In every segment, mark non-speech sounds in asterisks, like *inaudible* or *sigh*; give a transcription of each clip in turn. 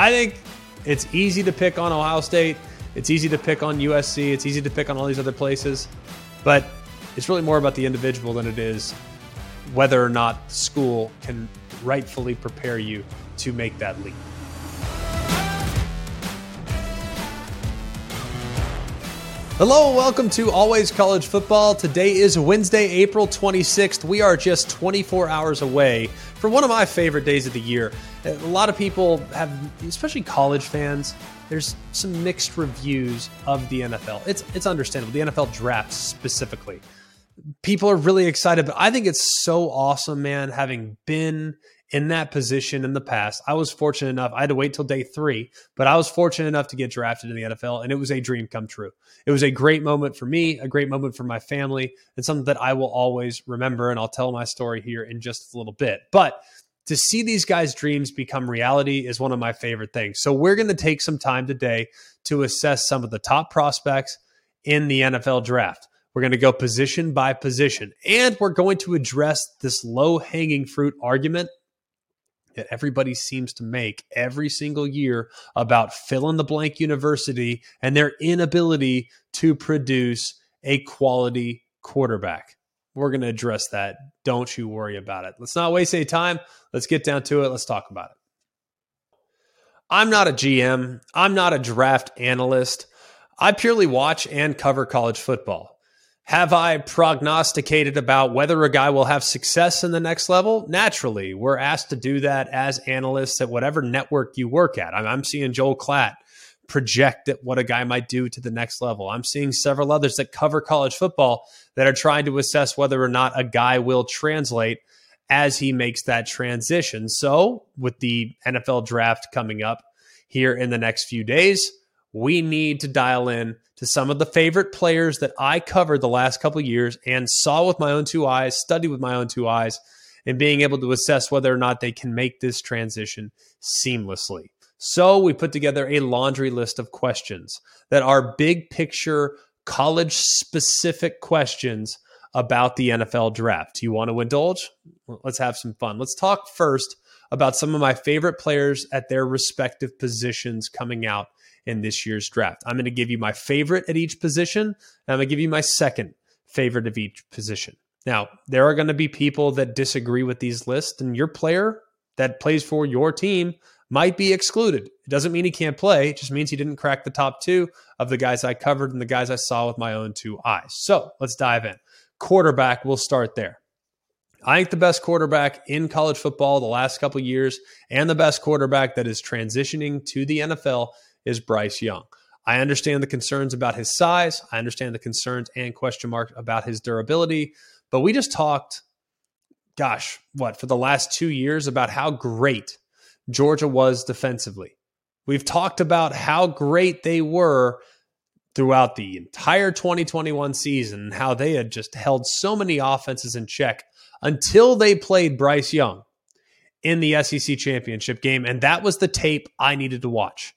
I think it's easy to pick on Ohio State. It's easy to pick on USC. It's easy to pick on all these other places. But it's really more about the individual than it is whether or not school can rightfully prepare you to make that leap. Hello and welcome to Always College Football. Today is Wednesday, April 26th. We are just 24 hours away from one of my favorite days of the year. A lot of people have, especially college fans, there's some mixed reviews of the NFL. It's it's understandable. The NFL draft specifically. People are really excited, but I think it's so awesome, man, having been in that position in the past. I was fortunate enough, I had to wait till day three, but I was fortunate enough to get drafted in the NFL, and it was a dream come true. It was a great moment for me, a great moment for my family, and something that I will always remember. And I'll tell my story here in just a little bit. But to see these guys' dreams become reality is one of my favorite things. So we're going to take some time today to assess some of the top prospects in the NFL draft. We're going to go position by position, and we're going to address this low hanging fruit argument that everybody seems to make every single year about fill in the blank university and their inability to produce a quality quarterback. We're going to address that. Don't you worry about it. Let's not waste any time. Let's get down to it. Let's talk about it. I'm not a GM, I'm not a draft analyst. I purely watch and cover college football. Have I prognosticated about whether a guy will have success in the next level? Naturally, we're asked to do that as analysts at whatever network you work at. I'm, seeing Joel Klatt project at what a guy might do to the next level. I'm seeing several others that cover college football that are trying to assess whether or not a guy will translate as he makes that transition. So, with the NFL draft coming up here in the next few days, we need to dial in to some of the favorite players that I covered the last couple years and saw with my own two eyes, studied with my own two eyes, and being able to assess whether or not they can make this transition seamlessly. So we put together a laundry list of questions that are big picture, college specific questions about the NFL draft. You want to indulge? Let's have some fun. Let's talk first about some of my favorite players at their respective positions coming out in this year's draft. I'm going to give you my favorite at each position, and I'm going to give you my second favorite of each position. Now, there are going to be people that disagree with these lists, and your player that plays for your team might be excluded. It doesn't mean he can't play, it just means he didn't crack the top two of the guys I covered and the guys I saw with my own two eyes. So let's dive in. Quarterback, we'll start there. I think the best quarterback in college football the last couple years and the best quarterback that is transitioning to the NFL is Bryce Young. I understand the concerns about his size. I understand the concerns and question mark about his durability. But we just talked, gosh, what, for the last two years about how great Georgia was defensively. We've talked about how great they were throughout the entire 2021 season, and how they had just held so many offenses in check until they played Bryce Young in the SEC championship game. And that was the tape I needed to watch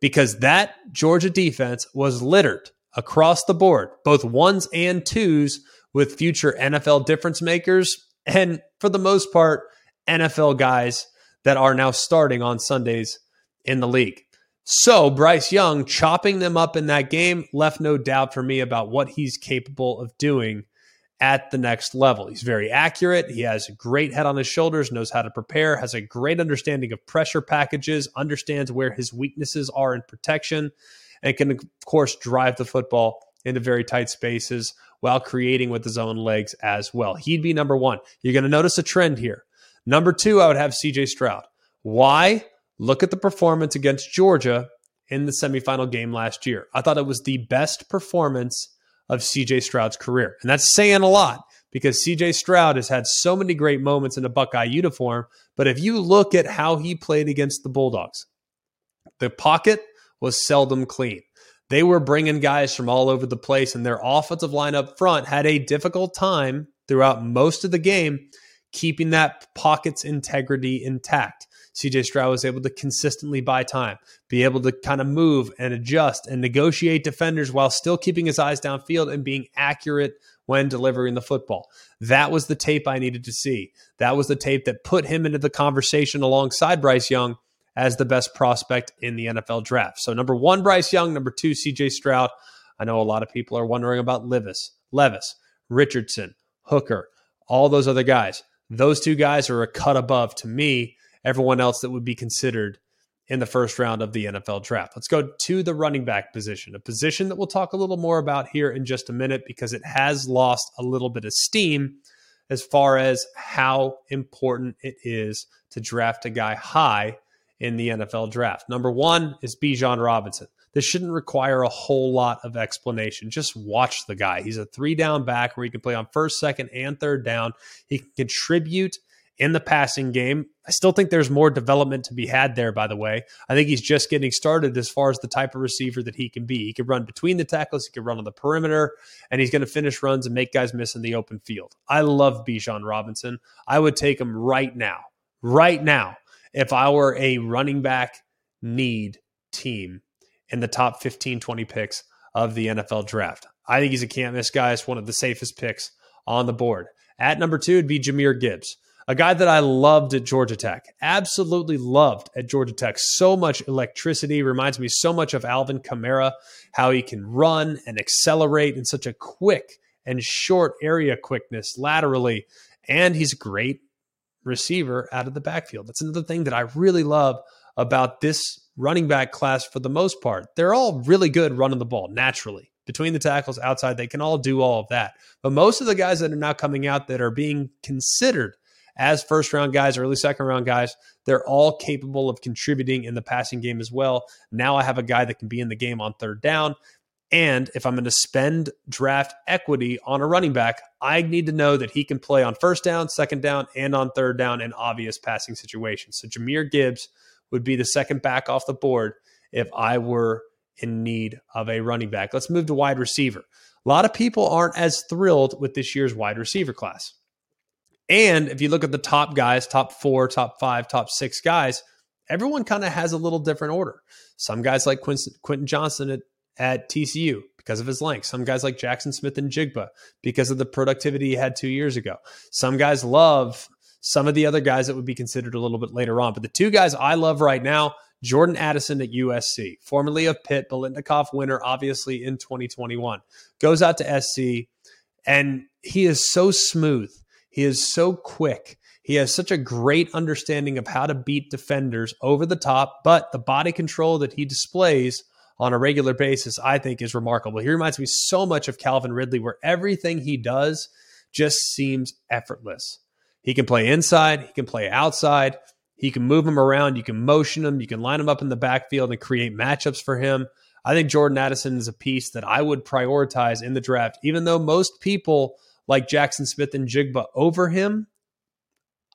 because that Georgia defense was littered across the board, both ones and twos, with future NFL difference makers and, for the most part, NFL guys that are now starting on Sundays in the league. So, Bryce Young chopping them up in that game left no doubt for me about what he's capable of doing at the next level. He's very accurate. He has a great head on his shoulders, knows how to prepare, has a great understanding of pressure packages, understands where his weaknesses are in protection, and can, of course, drive the football into very tight spaces while creating with his own legs as well. He'd be number one. You're going to notice a trend here. Number two, I would have CJ Stroud. Why? Look at the performance against Georgia in the semifinal game last year. I thought it was the best performance of CJ Stroud's career. And that's saying a lot because CJ Stroud has had so many great moments in a Buckeye uniform. But if you look at how he played against the Bulldogs, the pocket was seldom clean. They were bringing guys from all over the place, and their offensive line up front had a difficult time throughout most of the game keeping that pocket's integrity intact. CJ Stroud was able to consistently buy time, be able to kind of move and adjust and negotiate defenders while still keeping his eyes downfield and being accurate when delivering the football. That was the tape I needed to see. That was the tape that put him into the conversation alongside Bryce Young as the best prospect in the NFL draft. So, number one, Bryce Young. Number two, CJ Stroud. I know a lot of people are wondering about Levis, Levis, Richardson, Hooker, all those other guys. Those two guys are a cut above to me, everyone else that would be considered in the first round of the NFL draft. Let's go to the running back position, a position that we'll talk a little more about here in just a minute because it has lost a little bit of steam as far as how important it is to draft a guy high in the NFL draft. Number one is Bijan Robinson. This shouldn't require a whole lot of explanation. Just watch the guy. He's a three down back where he can play on first, second, and third down. He can contribute in the passing game. I still think there's more development to be had there, by the way. I think he's just getting started as far as the type of receiver that he can be. He can run between the tackles, he can run on the perimeter, and he's going to finish runs and make guys miss in the open field. I love Bijan Robinson. I would take him right now, right now, if I were a running back need team in the top 15, 20 picks of the NFL draft. I think he's a can't miss guy. It's one of the safest picks on the board. At number two would be Jahmyr Gibbs, a guy that I loved at Georgia Tech. Absolutely loved at Georgia Tech. So much electricity. Reminds me so much of Alvin Kamara, how he can run and accelerate in such a quick and short area quickness laterally. And he's a great receiver out of the backfield. That's another thing that I really love about this running back class for the most part. They're all really good running the ball naturally. Between the tackles, outside, they can all do all of that. But most of the guys that are now coming out that are being considered as first round guys, early second round guys, they're all capable of contributing in the passing game as well. Now I have a guy that can be in the game on third down. And if I'm going to spend draft equity on a running back, I need to know that he can play on first down, second down, and on third down in obvious passing situations. So Jahmyr Gibbs would be the second back off the board if I were in need of a running back. Let's move to wide receiver. A lot of people aren't as thrilled with this year's wide receiver class. And if you look at the top guys, top four, top five, top six guys, everyone kind of has a little different order. Some guys like Quentin Johnston at at TCU because of his length. Some guys like Jaxon Smith-Njigba because of the productivity he had two years ago. Some guys love some of the other guys that would be considered a little bit later on. But the two guys I love right now, Jordan Addison at USC, formerly of Pitt, Biletnikoff winner, obviously in 2021, goes out to SC, and he is so smooth. He is so quick. He has such a great understanding of how to beat defenders over the top, but the body control that he displays on a regular basis, I think is remarkable. He reminds me so much of Calvin Ridley, where everything he does just seems effortless. He can play inside, he can play outside, he can move him around, you can motion him, you can line him up in the backfield and create matchups for him. I think Jordan Addison is a piece that I would prioritize in the draft, even though most people like Jaxon Smith-Njigba over him.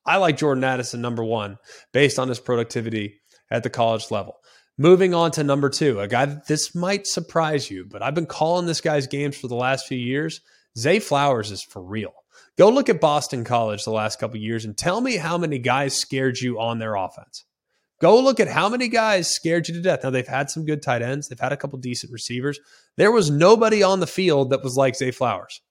I like Jordan Addison number one based on his productivity at the college level. Moving on to number two, a guy this might surprise you, but I've been calling this guy's games for the last few years. Zay Flowers is for real. Go look at Boston College the last couple years and tell me how many guys scared you on their offense. Go look at how many guys scared you to death. Now they've had some good tight ends, they've had a couple decent receivers. There was nobody on the field that was like Zay Flowers.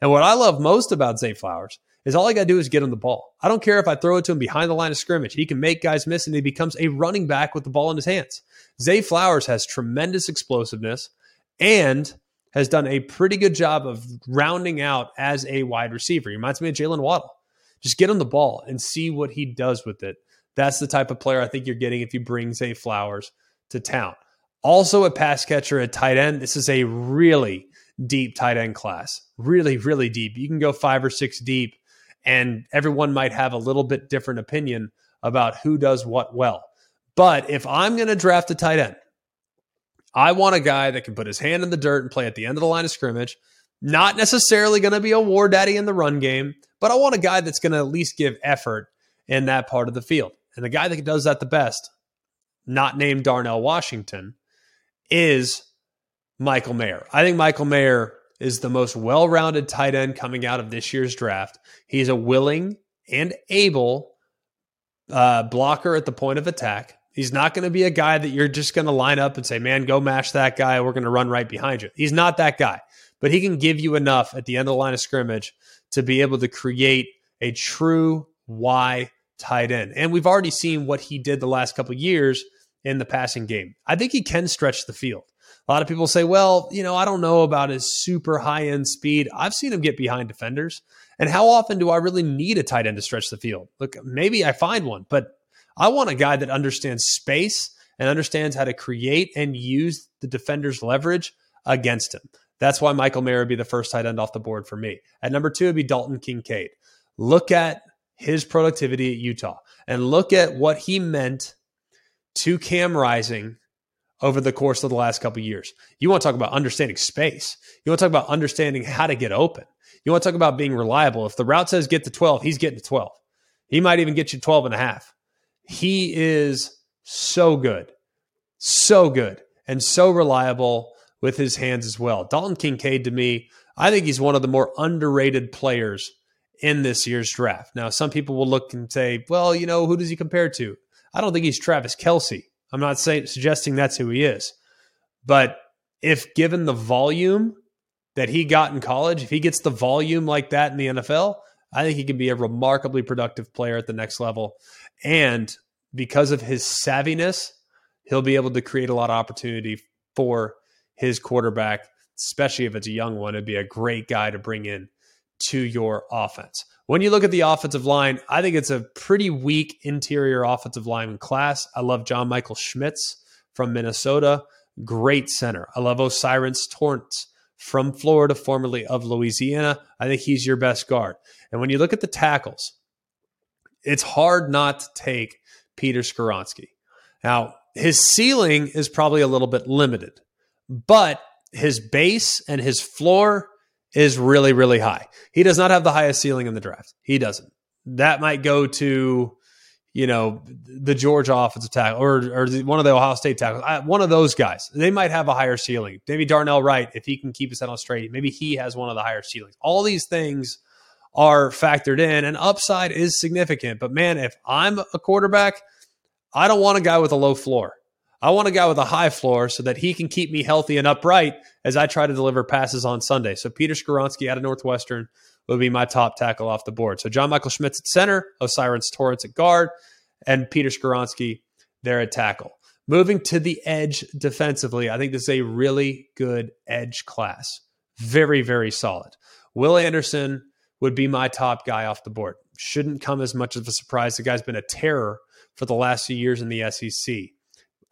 And what I love most about Zay Flowers is all I got to do is get him the ball. I don't care if I throw it to him behind the line of scrimmage. He can make guys miss and he becomes a running back with the ball in his hands. Zay Flowers has tremendous explosiveness and has done a pretty good job of rounding out as a wide receiver. He reminds me of Jaylen Waddle. Just get him the ball and see what he does with it. That's the type of player I think you're getting if you bring Zay Flowers to town. Also, a pass catcher at tight end. This is a really deep tight end class. Really, really deep. You can go five or six deep and everyone might have a little bit different opinion about who does what well. But if I'm going to draft a tight end, I want a guy that can put his hand in the dirt and play at the end of the line of scrimmage. Not necessarily going to be a war daddy in the run game, but I want a guy that's going to at least give effort in that part of the field. And the guy that does that the best, not named Darnell Washington, is Michael Mayer. I think Michael Mayer is the most well rounded tight end coming out of this year's draft. He's a willing and able uh, blocker at the point of attack. He's not going to be a guy that you're just going to line up and say, man, go mash that guy. We're going to run right behind you. He's not that guy, but he can give you enough at the end of the line of scrimmage to be able to create a true Y tight end. And we've already seen what he did the last couple years in the passing game. I think he can stretch the field. A lot of people say, well, you know, I don't know about his super high end speed. I've seen him get behind defenders. And how often do I really need a tight end to stretch the field? Look, maybe I find one, but I want a guy that understands space and understands how to create and use the defender's leverage against him. That's why Michael Mayer would be the first tight end off the board for me. At number two it'd be Dalton Kincaid. Look at his productivity at Utah and look at what he meant to Cam Rising over the course of the last couple years. You want to talk about understanding space. You want to talk about understanding how to get open. You want to talk about being reliable. If the route says get to 12, he's getting to 12. He might even get you 12 and a half. He is so good, so good, and so reliable with his hands as well. Dalton Kincaid, to me, I think he's one of the more underrated players in this year's draft. Now, some people will look and say, well, you know, who does he compare to? I don't think he's Travis Kelce. I'm not suggesting that's who he is. But if given the volume that he got in college, if he gets the volume like that in the NFL, I think he can be a remarkably productive player at the next level. And because of his savviness, he'll be able to create a lot of opportunity for his quarterback, especially if it's a young one. It'd be a great guy to bring in to your offense. When you look at the offensive line, I think it's a pretty weak interior offensive lineman class. I love John Michael Schmitz from Minnesota, great center. I love O'Cyrus Torrence from Florida, formerly of Louisiana. I think he's your best guard. And when you look at the tackles, it's hard not to take Peter Skoronski. Now, his ceiling is probably a little bit limited, but his base and his floor is really, really high. He does not have the highest ceiling in the draft. He doesn't. That might go to, you know, the Georgia offensive tackle or, or one of the Ohio State tackles. I, one of those guys. They might have a higher ceiling. Maybe Darnell Wright, if he can keep his head on straight, maybe he has one of the higher ceilings. All these things are factored in, and upside is significant. But man, if I'm a quarterback, I don't want a guy with a low floor. I want a guy with a high floor so that he can keep me healthy and upright as I try to deliver passes on Sunday. So Peter Skoronski out of Northwestern would be my top tackle off the board. So John Michael Schmitz at center, O'Cyrus Torrence at guard, and Peter Skoronski there at tackle. Moving to the edge defensively, I think this is a really good edge class. Very, very solid. Will Anderson would be my top guy off the board. Shouldn't come as much of a surprise. The guy's been a terror for the last few years in the SEC.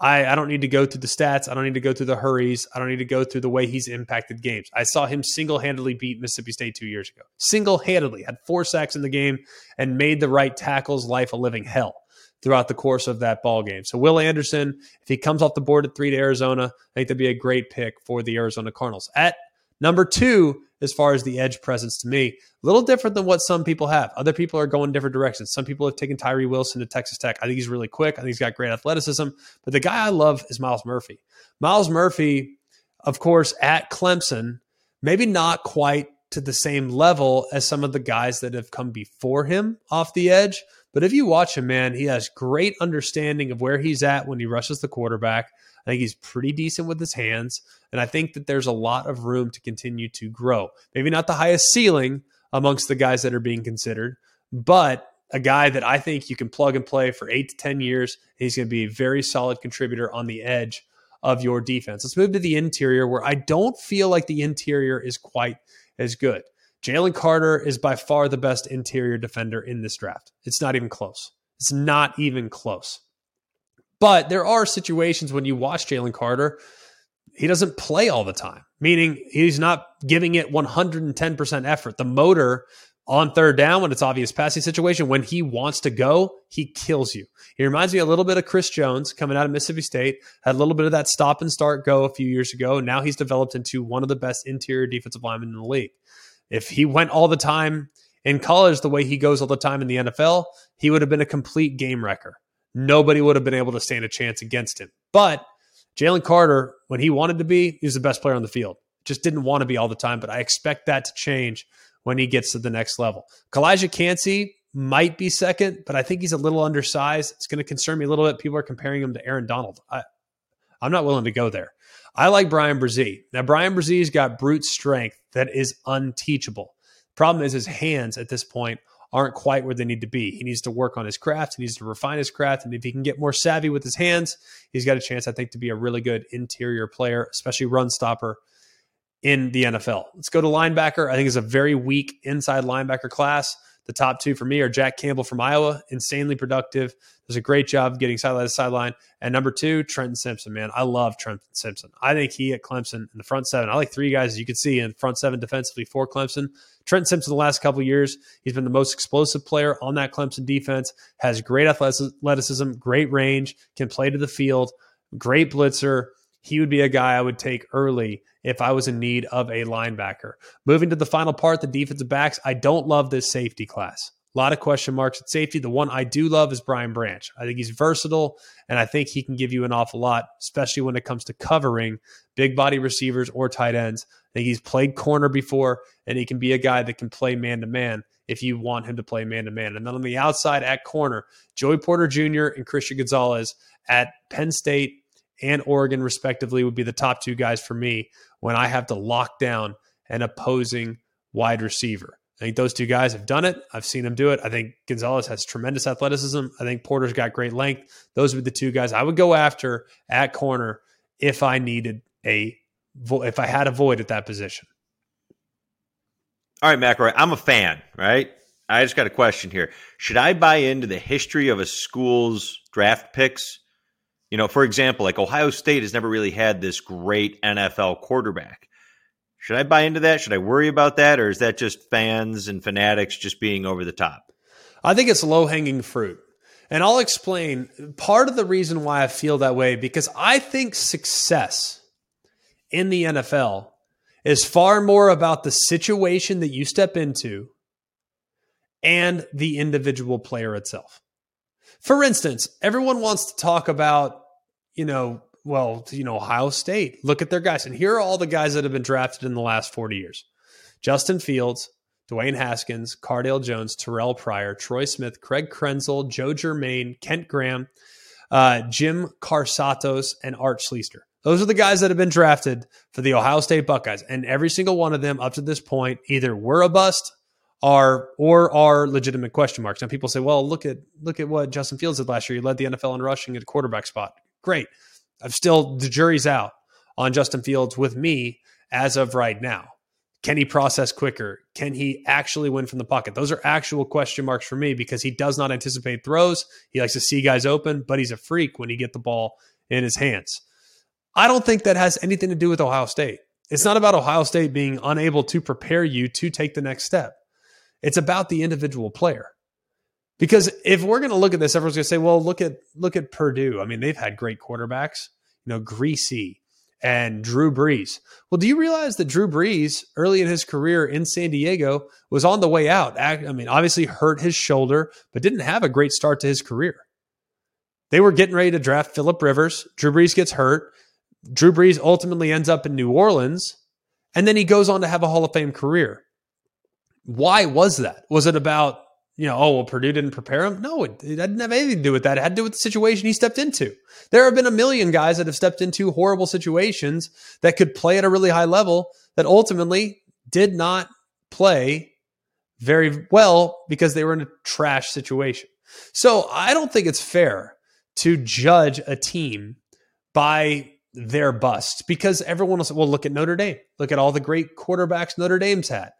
I, I don't need to go through the stats. I don't need to go through the hurries. I don't need to go through the way he's impacted games. I saw him single handedly beat Mississippi State two years ago. Single handedly had four sacks in the game and made the right tackle's life a living hell throughout the course of that ball game. So Will Anderson, if he comes off the board at three to Arizona, I think that'd be a great pick for the Arizona Cardinals. At number two, as far as the edge presence to me. A little different than what some people have. Other people are going different directions. Some people have taken Tyree Wilson to Texas Tech. I think he's really quick. I think he's got great athleticism. But the guy I love is Myles Murphy. Myles Murphy, of course, at Clemson, maybe not quite to the same level as some of the guys that have come before him off the edge. But if you watch him, man, he has great understanding of where he's at when he rushes the quarterback. I think he's pretty decent with his hands. And I think that there's a lot of room to continue to grow. Maybe not the highest ceiling amongst the guys that are being considered, but a guy that I think you can plug and play for eight to 10 years. He's going to be a very solid contributor on the edge of your defense. Let's move to the interior, where I don't feel like the interior is quite as good. Jalen Carter is by far the best interior defender in this draft. It's not even close. It's not even close. But there are situations when you watch Jalen Carter, he doesn't play all the time, meaning he's not giving it 110% effort. The motor on third down when it's obvious passing situation, when he wants to go, he kills you. He reminds me a little bit of Chris Jones coming out of Mississippi State, had a little bit of that stop and start go a few years ago. Now he's developed into one of the best interior defensive linemen in the league. If he went all the time in college the way he goes all the time in the NFL, he would have been a complete game wrecker nobody would have been able to stand a chance against him. But Jalen Carter, when he wanted to be, he was the best player on the field. Just didn't want to be all the time, but I expect that to change when he gets to the next level. Calijah Kancey might be second, but I think he's a little undersized. It's going to concern me a little bit. People are comparing him to Aaron Donald. I, I'm not willing to go there. I like Bryan Bresee. Now, Bryan Bresee's got brute strength that is unteachable. Problem is, his hands at this point aren't quite where they need to be. He needs to work on his craft. He needs to refine his craft. And if he can get more savvy with his hands, he's got a chance, I think, to be a really good interior player, especially run stopper in the NFL. Let's go to linebacker. I think it's a very weak inside linebacker class. The top two for me are Jack Campbell from Iowa, insanely productive. Does a great job getting sideline to sideline. And number two, Trenton Simpson, man. I love Trenton Simpson. I think he at Clemson in the front seven. I like three guys, as you can see, in front seven defensively for Clemson. Trenton Simpson, the last couple years, he's been the most explosive player on that Clemson defense, has great athleticism, great range, can play to the field, great blitzer. He would be a guy I would take early if I was in need of a linebacker. Moving to the final part, the defensive backs, I don't love this safety class. A lot of question marks at safety. The one I do love is Brian Branch. I think he's versatile, and I think he can give you an awful lot, especially when it comes to covering big body receivers or tight ends. I think he's played corner before, and he can be a guy that can play man to man if you want him to play man to man. And then on the outside at corner, Joey Porter Jr. and Christian Gonzalez at Penn State and Oregon, respectively, would be the top two guys for me when I have to lock down an opposing wide receiver. I think those two guys have done it. I've seen them do it. I think Gonzalez has tremendous athleticism. I think Porter's got great length. Those would be the two guys I would go after at corner if I needed a if I had a void at that position. All right, McElroy, I'm a fan, right? I just got a question here. Should I buy into the history of a school's draft picks you know, for example, like Ohio State has never really had this great NFL quarterback. Should I buy into that? Should I worry about that? Or is that just fans and fanatics just being over the top? I think it's low hanging fruit. And I'll explain part of the reason why I feel that way because I think success in the NFL is far more about the situation that you step into and the individual player itself. For instance, everyone wants to talk about, you know, well, you know, Ohio State. Look at their guys. And here are all the guys that have been drafted in the last 40 years Justin Fields, Dwayne Haskins, Cardale Jones, Terrell Pryor, Troy Smith, Craig Krenzel, Joe Germaine, Kent Graham, uh, Jim Karsatos, and Art Schlichter. Those are the guys that have been drafted for the Ohio State Buckeyes. And every single one of them up to this point either were a bust are or are legitimate question marks. Now people say, well, look at look at what Justin Fields did last year. He led the NFL in rushing at quarterback spot. Great. I'm still the jury's out on Justin Fields with me as of right now. Can he process quicker? Can he actually win from the pocket? Those are actual question marks for me because he does not anticipate throws. He likes to see guys open, but he's a freak when he get the ball in his hands. I don't think that has anything to do with Ohio State. It's not about Ohio State being unable to prepare you to take the next step. It's about the individual player. Because if we're going to look at this, everyone's going to say, "Well, look at look at Purdue. I mean, they've had great quarterbacks, you know, Griese and Drew Brees." Well, do you realize that Drew Brees, early in his career in San Diego, was on the way out? I mean, obviously hurt his shoulder, but didn't have a great start to his career. They were getting ready to draft Philip Rivers. Drew Brees gets hurt. Drew Brees ultimately ends up in New Orleans, and then he goes on to have a Hall of Fame career. Why was that? Was it about, you know, oh, well, Purdue didn't prepare him? No, it, it didn't have anything to do with that. It had to do with the situation he stepped into. There have been a million guys that have stepped into horrible situations that could play at a really high level that ultimately did not play very well because they were in a trash situation. So I don't think it's fair to judge a team by their bust because everyone will say, well, look at Notre Dame. Look at all the great quarterbacks Notre Dame's had.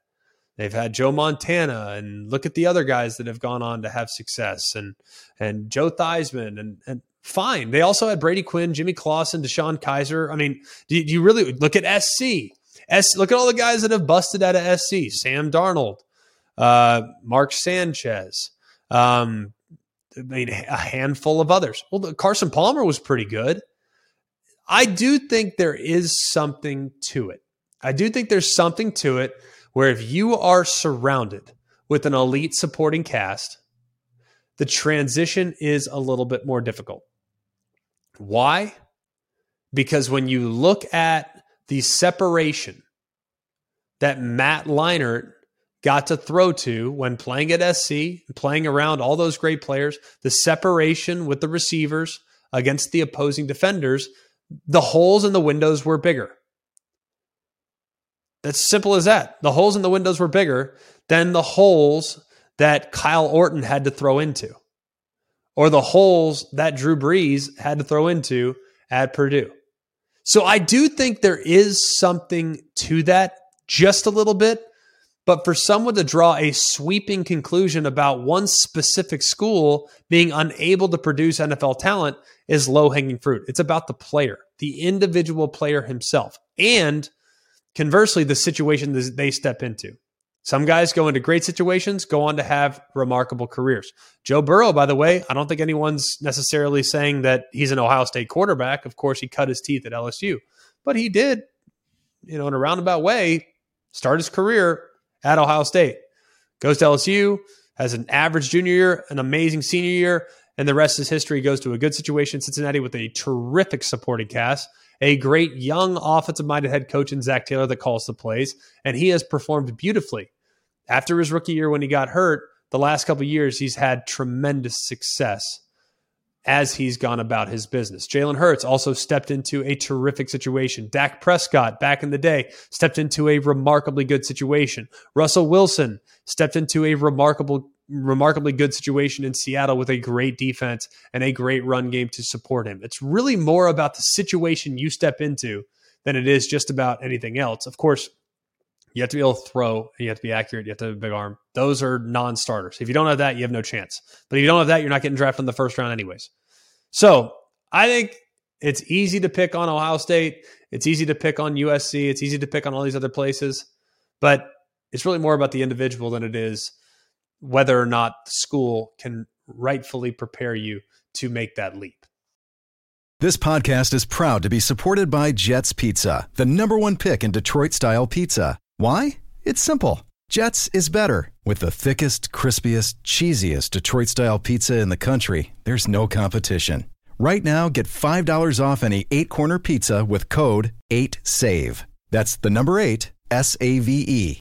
They've had Joe Montana, and look at the other guys that have gone on to have success, and and Joe Theismann, and and fine. They also had Brady Quinn, Jimmy Clausen, DeShone Kizer. I mean, do, do you really look at SC? S, look at all the guys that have busted out of SC: Sam Darnold, uh, Mark Sanchez. Um, I mean, a handful of others. Well, Carson Palmer was pretty good. I do think there is something to it. I do think there's something to it where if you are surrounded with an elite supporting cast, the transition is a little bit more difficult. Why? Because when you look at the separation that Matt Leinart got to throw to when playing at SC, playing around all those great players, the separation with the receivers against the opposing defenders, the holes in the windows were bigger. That's simple as that. The holes in the windows were bigger than the holes that Kyle Orton had to throw into, or the holes that Drew Brees had to throw into at Purdue. So I do think there is something to that just a little bit. But for someone to draw a sweeping conclusion about one specific school being unable to produce NFL talent is low hanging fruit. It's about the player, the individual player himself, and conversely, the situation that they step into. Some guys go into great situations, go on to have remarkable careers. Joe Burrow, by the way, I don't think anyone's necessarily saying that he's an Ohio State quarterback. Of course, he cut his teeth at LSU, but he did, you know, in a roundabout way, start his career at Ohio State. Goes to LSU, has an average junior year, an amazing senior year, and the rest is history. Goes to a good situation in Cincinnati with a terrific supporting cast, a great young offensive minded head coach in Zac Taylor that calls the plays, and he has performed beautifully. After his rookie year when he got hurt, the last couple years he's had tremendous success as he's gone about his business. Jalen Hurts also stepped into a terrific situation. Dak Prescott, back in the day, stepped into a remarkably good situation. Russell Wilson stepped into a remarkable, remarkably good situation in Seattle with a great defense and a great run game to support him. It's really more about the situation you step into than it is just about anything else. Of course, you have to be able to throw, you have to be accurate, you have to have a big arm. Those are non starters. If you don't have that, you have no chance. But if you don't have that, you're not getting drafted in the first round, anyways. So I think it's easy to pick on Ohio State. It's easy to pick on USC. It's easy to pick on all these other places. But it's really more about the individual than it is whether or not the school can rightfully prepare you to make that leap. This podcast is proud to be supported by Jets Pizza, the number one pick in Detroit style pizza. Why? It's simple. Jets is better. With the thickest, crispiest, cheesiest Detroit style pizza in the country, there's no competition. Right now, get $5 off any eight corner pizza with code 8SAVE. That's the number eight, S A V E.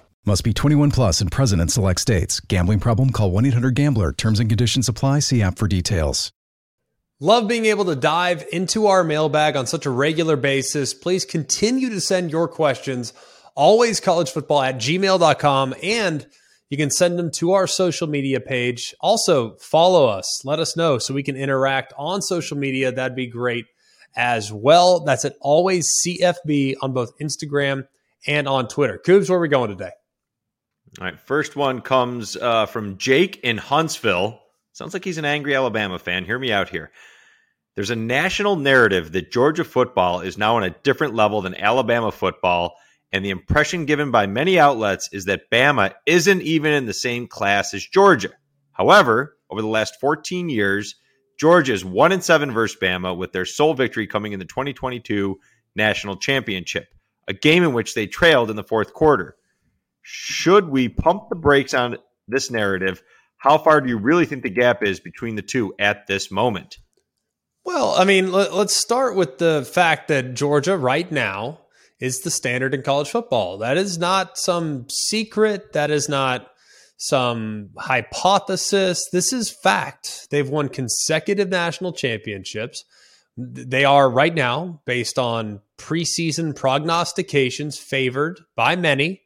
Must be 21 plus and present in select states. Gambling problem? Call 1 800 GAMBLER. Terms and conditions apply. See app for details. Love being able to dive into our mailbag on such a regular basis. Please continue to send your questions. Always collegefootball at gmail.com. And you can send them to our social media page. Also, follow us. Let us know so we can interact on social media. That'd be great as well. That's at always CFB on both Instagram and on Twitter. Coobs, where are we going today? All right, first one comes uh, from Jake in Huntsville. Sounds like he's an angry Alabama fan. Hear me out here. There's a national narrative that Georgia football is now on a different level than Alabama football, and the impression given by many outlets is that Bama isn't even in the same class as Georgia. However, over the last 14 years, Georgia is 1 and 7 versus Bama with their sole victory coming in the 2022 National Championship, a game in which they trailed in the fourth quarter. Should we pump the brakes on this narrative? How far do you really think the gap is between the two at this moment? Well, I mean, let, us start with the fact that Georgia right now is the standard in college football. That is not some secret. That is not some hypothesis. This is fact. They've won consecutive national championships. They are right now, based on preseason prognostications, favored by many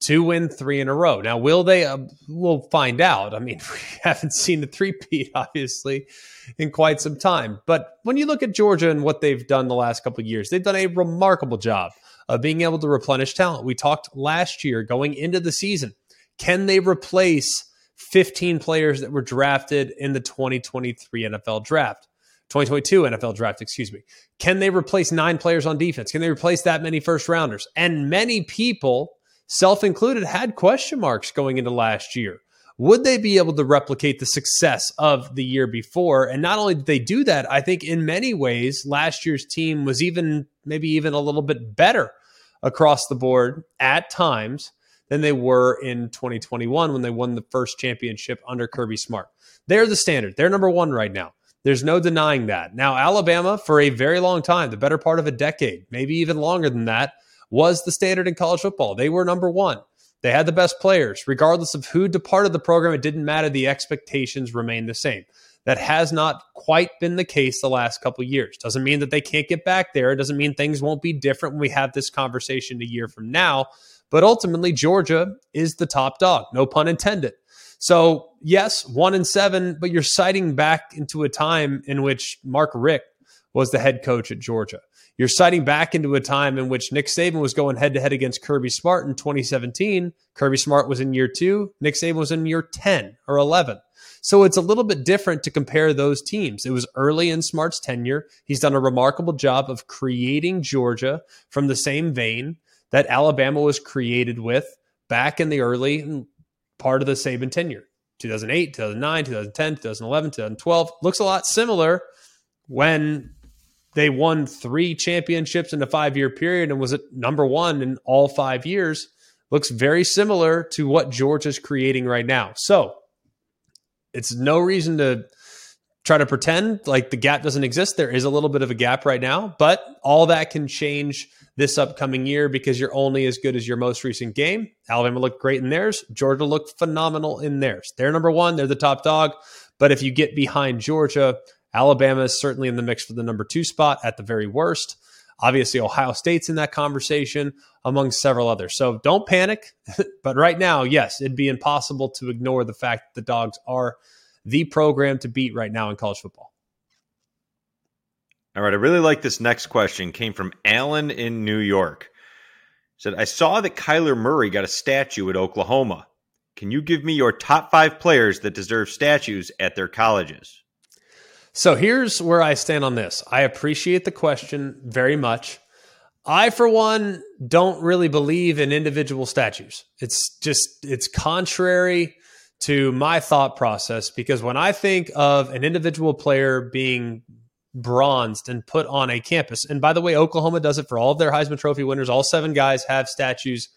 to win three in a row. Now, will they? Uh, we'll find out. I mean, *laughs* we haven't seen the three-peat, obviously, in quite some time. But when you look at Georgia and what they've done the last couple of years, they've done a remarkable job of being able to replenish talent. We talked last year going into the season. Can they replace 15 players that were drafted in the 2023 NFL draft? 2022 NFL draft, excuse me. Can they replace nine players on defense? Can they replace that many first rounders? And many people self included, had question marks going into last year. would they be able to replicate the success of the year before? And not only did they do that, I think in many ways, last year's team was even maybe even a little bit better across the board at times than they were in 2021 when they won the first championship under Kirby Smart. They're the standard. They're number one right now. There's no denying that. Now, Alabama, for a very long time, the better part of a decade, maybe even longer than that, was the standard in college football. They were number one. They had the best players. Regardless of who departed the program, it didn't matter. The expectations remained the same. That has not quite been the case the last couple years. Doesn't mean that they can't get back there. It doesn't mean things won't be different when we have this conversation a year from now. But ultimately, Georgia is the top dog, no pun intended. So, yes, one and seven, but you're citing back into a time in which Mark Richt was the head coach at Georgia. You're citing back into a time in which Nick Saban was going head to head against Kirby Smart in 2017. Kirby Smart was in year two, Nick Saban was in year 10 or 11. So it's a little bit different to compare those teams. It was early in Smart's tenure. He's done a remarkable job of creating Georgia from the same vein that Alabama was created with back in the early part of the Saban tenure 2008, 2009, 2010, 2011, 2012. Looks a lot similar when they won three championships in a five year period and was at number one in all five years. Looks very similar to what Georgia's creating right now. So it's no reason to try to pretend like the gap doesn't exist. There is a little bit of a gap right now, but all that can change this upcoming year because you're only as good as your most recent game. Alabama looked great in theirs. Georgia looked phenomenal in theirs. They're number one, they're the top dog. But if you get behind Georgia, Alabama is certainly in the mix for the number two spot at the very worst. Obviously, Ohio State's in that conversation, among several others. So don't panic. *laughs* but right now, yes, it'd be impossible to ignore the fact that the dogs are the program to beat right now in college football. All right, I really like this next question. Came from Alan in New York. Said, I saw that Kyler Murray got a statue at Oklahoma. Can you give me your top five players that deserve statues at their colleges? So here's where I stand on this. I appreciate the question very much. I, for one, don't really believe in individual statues. It's just, it's contrary to my thought process because when I think of an individual player being bronzed and put on a campus. And by the way, Oklahoma does it for all of their Heisman Trophy winners. All seven guys have statues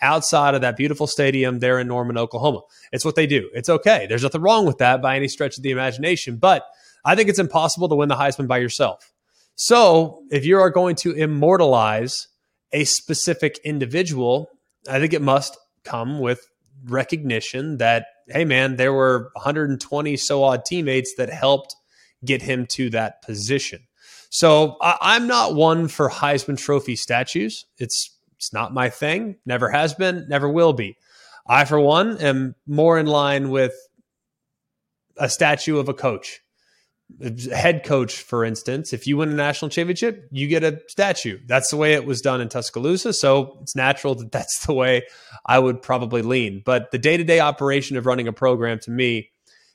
outside of that beautiful stadium there in Norman, Oklahoma. It's what they do. It's okay. There's nothing wrong with that by any stretch of the imagination. But I think it's impossible to win the Heisman by yourself. So if you are going to immortalize a specific individual, I think it must come with recognition that, hey, man, there were 120 so odd teammates that helped get him to that position. So I, am not one for Heisman Trophy statues. It's it's not my thing. Never has been. Never will be. I, for one, am more in line with a statue of a coach, head coach, for instance. If you win a national championship, you get a statue. That's the way it was done in Tuscaloosa. So it's natural that that's the way I would probably lean. But the day to day operation of running a program to me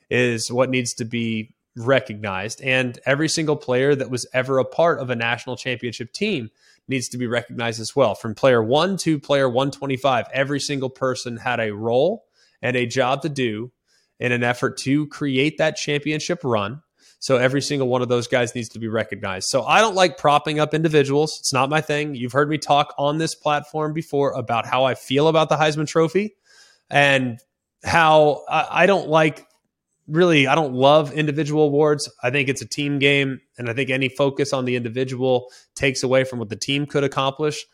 is what needs to be recognized. And every single player that was ever a part of a national championship team needs to be recognized as well. From player one to player 125, every single person had a role and a job to do in an effort to create that championship run. So every single one of those guys needs to be recognized. So I don't like propping up individuals. It's not my thing. You've heard me talk on this platform before about how I feel about the Heisman Trophy and how I don't like really I don't love individual awards. I think it's a team game and I think any focus on the individual takes away from what the team could accomplish.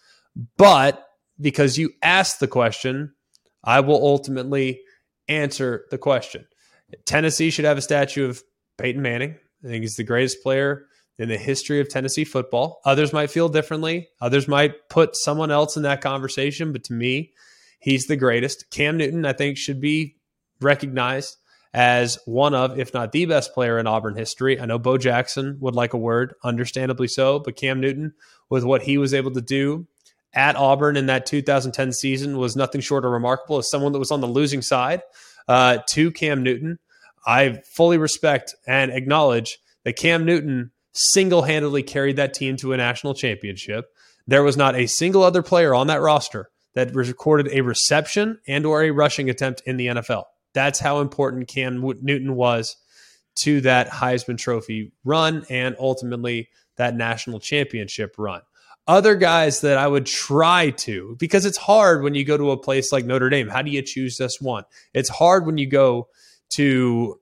But because you asked the question, I will ultimately answer the question. Tennessee should have a statue of Peyton Manning. I think he's the greatest player in the history of Tennessee football. Others might feel differently. Others might put someone else in that conversation, but to me, he's the greatest. Cam Newton, I think, should be recognized as one of, if not the best player in Auburn history. I know Bo Jackson would like a word, understandably so, but Cam Newton, with what he was able to do at Auburn in that 2010 season, was nothing short of remarkable. As someone that was on the losing side uh, to Cam Newton, I fully respect and acknowledge that Cam Newton single handedly carried that team to a national championship. There was not a single other player on that roster that recorded a reception and or a rushing attempt in the NFL. That's how important Cam Newton was to that Heisman Trophy run and ultimately that national championship run. Other guys that I would try to, because it's hard when you go to a place like Notre Dame. How do you choose just one? It's hard when you go to,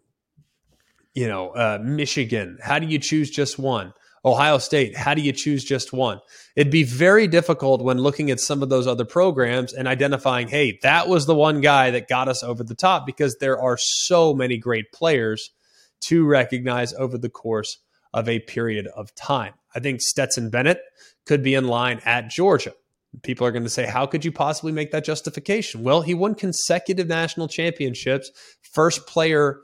you know, uh, Michigan. How do you choose just one? Ohio State, how do you choose just one? It'd be very difficult when looking at some of those other programs and identifying, hey, that was the one guy that got us over the top because there are so many great players to recognize over the course of a period of time. I think Stetson Bennett could be in line at Georgia. People are going to say, how could you possibly make that justification? Well, he won consecutive national championships, first player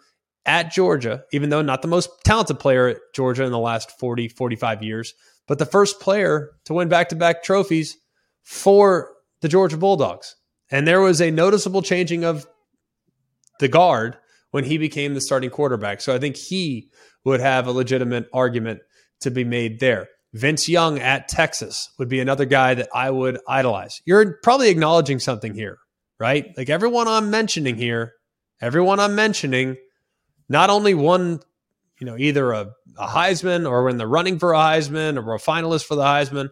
at Georgia, even though not the most talented player at Georgia in the last 40, 45 years, but the first player to win back to back trophies for the Georgia Bulldogs. And there was a noticeable changing of the guard when he became the starting quarterback. So I think he would have a legitimate argument to be made there. Vince Young at Texas would be another guy that I would idolize. You're probably acknowledging something here, right? Like everyone I'm mentioning here, everyone I'm mentioning, not only won, you know, either a, a Heisman or in the running for a Heisman or a finalist for the Heisman,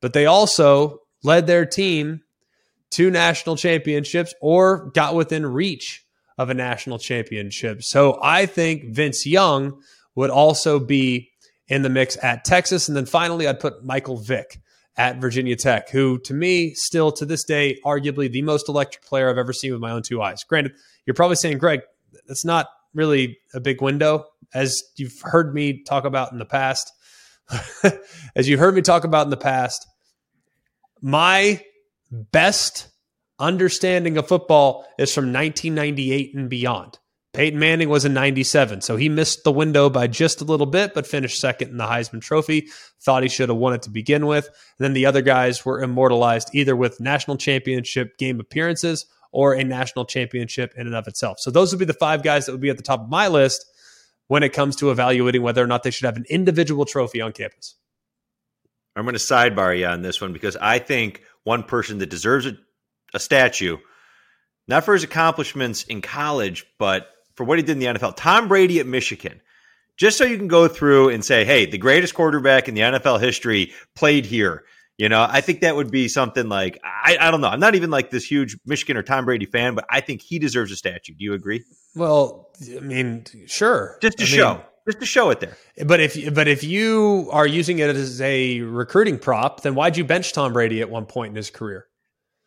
but they also led their team to national championships or got within reach of a national championship. So I think Vince Young would also be in the mix at Texas. And then finally, I'd put Michael Vick at Virginia Tech, who to me, still to this day, arguably the most electric player I've ever seen with my own two eyes. Granted, you're probably saying, Greg, that's not really a big window, as you've heard me talk about in the past. *laughs* as you heard me talk about in the past, my best understanding of football is from 1998 and beyond. Peyton Manning was in 97, so he missed the window by just a little bit, but finished second in the Heisman Trophy. Thought he should have won it to begin with. And then the other guys were immortalized either with national championship game appearances or a national championship in and of itself. So those would be the five guys that would be at the top of my list when it comes to evaluating whether or not they should have an individual trophy on campus. I'm going to sidebar you on this one because I think one person that deserves a, a statue, not for his accomplishments in college, but for what he did in the NFL. Tom Brady at Michigan. Just so you can go through and say, hey, the greatest quarterback in the NFL history played here. You know, I think that would be something like I, I don't know. I'm not even like this huge Michigan or Tom Brady fan, but I think he deserves a statue. Do you agree? Well, I mean, sure. Just to I show. Mean, just to show it there. But if but if you are using it as a recruiting prop, then why'd you bench Tom Brady at one point in his career?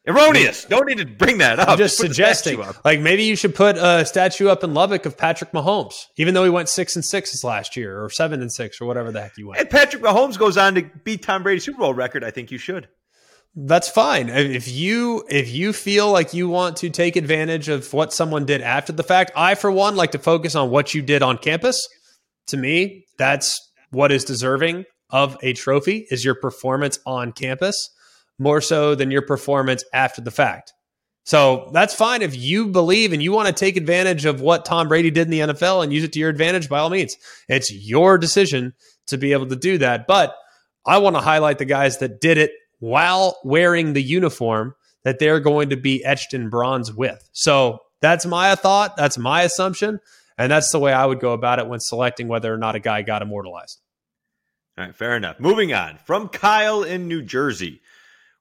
Erroneous. Don't need to bring that up. I'm just, just suggesting, like maybe you should put a statue up in Lubbock of Patrick Mahomes, even though he went six and six last year, or seven and six, or whatever the heck you went. And Patrick Mahomes goes on to beat Tom Brady's Super Bowl record. I think you should. That's fine. If you if you feel like you want to take advantage of what someone did after the fact, I for one like to focus on what you did on campus. To me, that's what is deserving of a trophy is your performance on campus more so than your performance after the fact. So that's fine if you believe and you want to take advantage of what Tom Brady did in the NFL and use it to your advantage, by all means. It's your decision to be able to do that. But I want to highlight the guys that did it while wearing the uniform that they're going to be etched in bronze with. So that's my thought. That's my assumption. And that's the way I would go about it when selecting whether or not a guy got immortalized. All right, fair enough. Moving on from Kyle in New Jersey.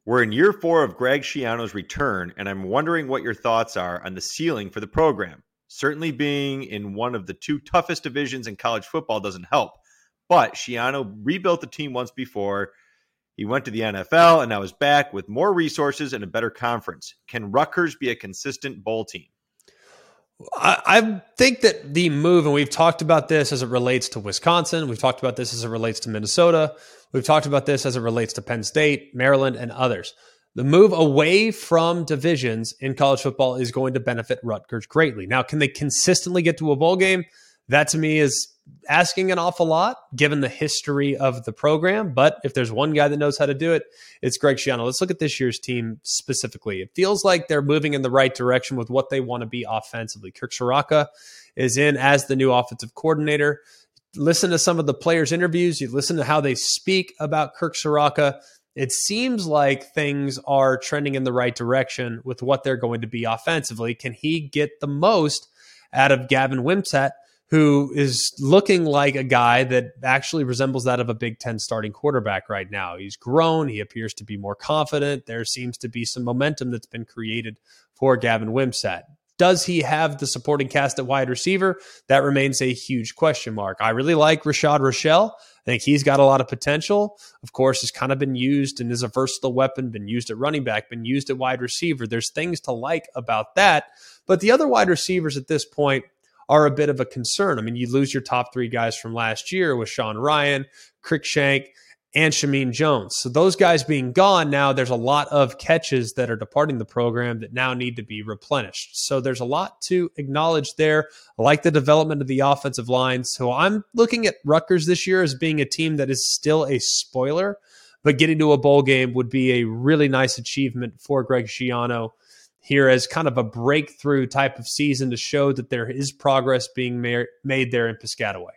We're in year four of Greg Schiano's return, and I'm wondering what your thoughts are on the ceiling for the program. Certainly, being in one of the two toughest divisions in college football doesn't help. But Schiano rebuilt the team once before. He went to the NFL and now is back with more resources and a better conference. Can Rutgers be a consistent bowl team? I, think that the move, and we've talked about this as it relates to Wisconsin, we've talked about this as it relates to Minnesota, We've talked about this as it relates to Penn State, Maryland, and others. The move away from divisions in college football is going to benefit Rutgers greatly. Now, can they consistently get to a bowl game? That to me is asking an awful lot given the history of the program. But if there's one guy that knows how to do it, it's Greg Schiano. Let's look at this year's team specifically. It feels like they're moving in the right direction with what they want to be offensively. Kirk Ciarrocca is in as the new offensive coordinator listen to some of the players' interviews, you listen to how they speak about Kirk Ciarrocca, it seems like things are trending in the right direction with what they're going to be offensively. Can he get the most out of Gavin Wimsatt, who is looking like a guy that actually resembles that of a Big Ten starting quarterback right now. He's grown. He appears to be more confident. There seems to be some momentum that's been created for Gavin Wimsatt. Does he have the supporting cast at wide receiver? That remains a huge question mark. I really like Rashad Rochelle. I think he's got a lot of potential. Of course, has kind of been used and is a versatile weapon, been used at running back, been used at wide receiver. There's things to like about that. But the other wide receivers at this point are a bit of a concern. I mean, you lose your top three guys from last year with Sean Ryan, Cruickshank, and Shameen Jones. So those guys being gone now, there's a lot of catches that are departing the program that now need to be replenished. So there's a lot to acknowledge there. I like the development of the offensive line. So I'm looking at Rutgers this year as being a team that is still a spoiler, but getting to a bowl game would be a really nice achievement for Greg Schiano here as kind of a breakthrough type of season to show that there is progress being made there in Piscataway.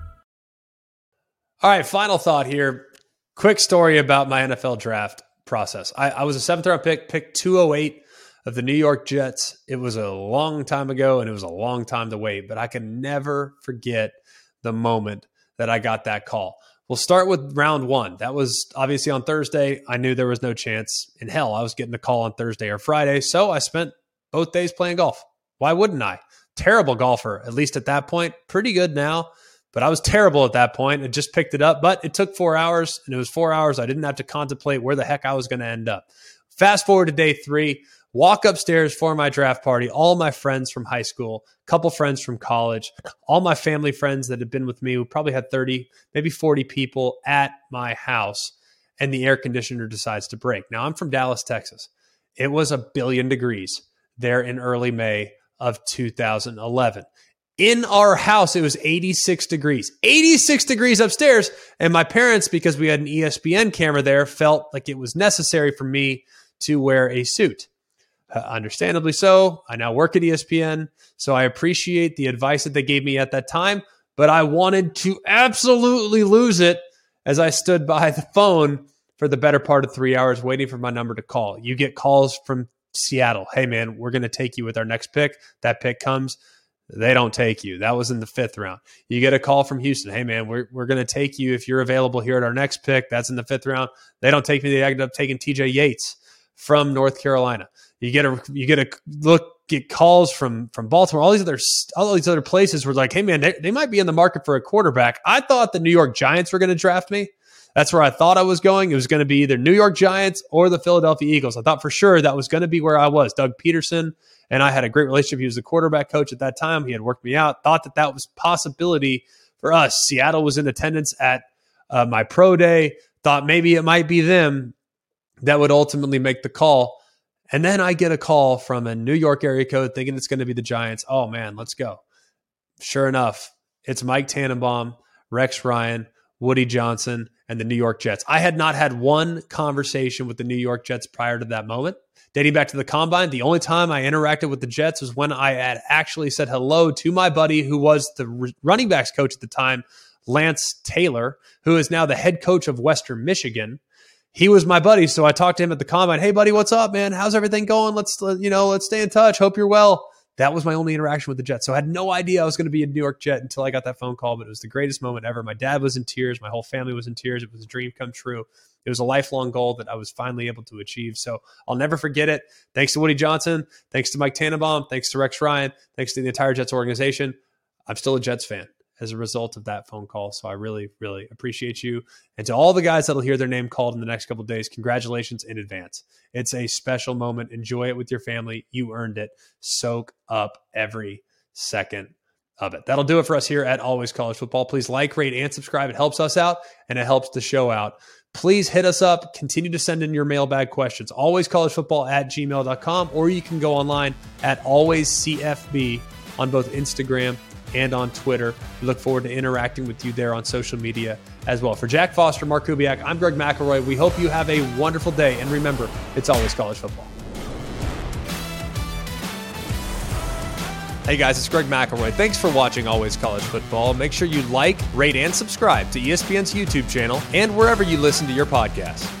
All right, final thought here. Quick story about my NFL draft process. I, I was a seventh round pick, pick 208 of the New York Jets. It was a long time ago and it was a long time to wait, but I can never forget the moment that I got that call. We'll start with round one. That was obviously on Thursday. I knew there was no chance in hell I was getting a call on Thursday or Friday. So I spent both days playing golf. Why wouldn't I? Terrible golfer, at least at that point. Pretty good now. But I was terrible at that point. I just picked it up. But it took four hours, and it was four hours. I didn't have to contemplate where the heck I was going to end up. Fast forward to day three, walk upstairs for my draft party. All my friends from high school, couple friends from college, all my family friends that had been with me. We probably had 30, maybe 40 people at my house, and the air conditioner decides to break. Now, I'm from Dallas, Texas. It was a billion degrees there in early May of 2011 in our house it was 86 degrees. 86 degrees upstairs. And my parents because we had an espn camera there felt like it was necessary for me to wear a suit. Uh, understandably so. I now work at espn so i appreciate the advice that they gave me at that time but i wanted to absolutely lose it as i stood by the phone for the better part of three hours waiting for my number to call. You get calls from seattle. Hey man we're going to take you with our next pick. That pick comes they don't take you. That was in the fifth round. You get a call from Houston. Hey, man, we're, we're going to take you if you're available here at our next pick. That's in the fifth round. They don't take me. They ended up taking TJ Yates from North Carolina. You get a you get a look get calls from from Baltimore. All these other all these other places were like, hey man, they, they might be in the market for a quarterback. I thought the New York Giants were going to draft me. That's where I thought I was going. It was going to be either New York Giants or the Philadelphia Eagles. I thought for sure that was going to be where I was. Doug Pederson and I had a great relationship. He was the quarterback coach at that time. He had worked me out. Thought that that was possibility for us. Seattle was in attendance at uh, my pro day. Thought maybe it might be them that would ultimately make the call. And then I get a call from a New York area code thinking it's going to be the Giants. Oh man, let's go. Sure enough, it's Mike Tannenbaum, Rex Ryan, Woody Johnson, and the New York Jets. I had not had one conversation with the New York Jets prior to that moment dating back to the combine, the only time I interacted with the Jets was when I had actually said hello to my buddy who was the running backs coach at the time, Lance Taylor, who is now the head coach of Western Michigan. He was my buddy, so I talked to him at the combine. Hey, buddy, what's up, man? How's everything going? Let's you know, let's stay in touch. Hope you're well. That was my only interaction with the Jets. So I had no idea I was going to be a New York Jet until I got that phone call. But it was the greatest moment ever. My dad was in tears. My whole family was in tears. It was a dream come true. It was a lifelong goal that I was finally able to achieve. So I'll never forget it. Thanks to Woody Johnson. Thanks to Mike Tannenbaum. Thanks to Rex Ryan. Thanks to the entire Jets organization. I'm still a Jets fan as a result of that phone call. So I really, really appreciate you. And to all the guys that'll hear their name called in the next couple days, congratulations in advance. It's a special moment. Enjoy it with your family. You earned it. Soak up every second of it. That'll do it for us here at Always College Football. Please like, rate, and subscribe. It helps us out and it helps the show out. Please hit us up. Continue to send in your mailbag questions. AlwaysCollegeFootball at gmail.com, or you can go online at AlwaysCFB on both Instagram and on Twitter. We look forward to interacting with you there on social media as well. For Jack Foster, Mark Kubiak, I'm Greg McElroy. We hope you have a wonderful day. And remember, it's always college football. Hey guys, it's Greg McElroy. Thanks for watching Always College Football. Make sure you like, rate, and subscribe to ESPN's YouTube channel and wherever you listen to your podcasts.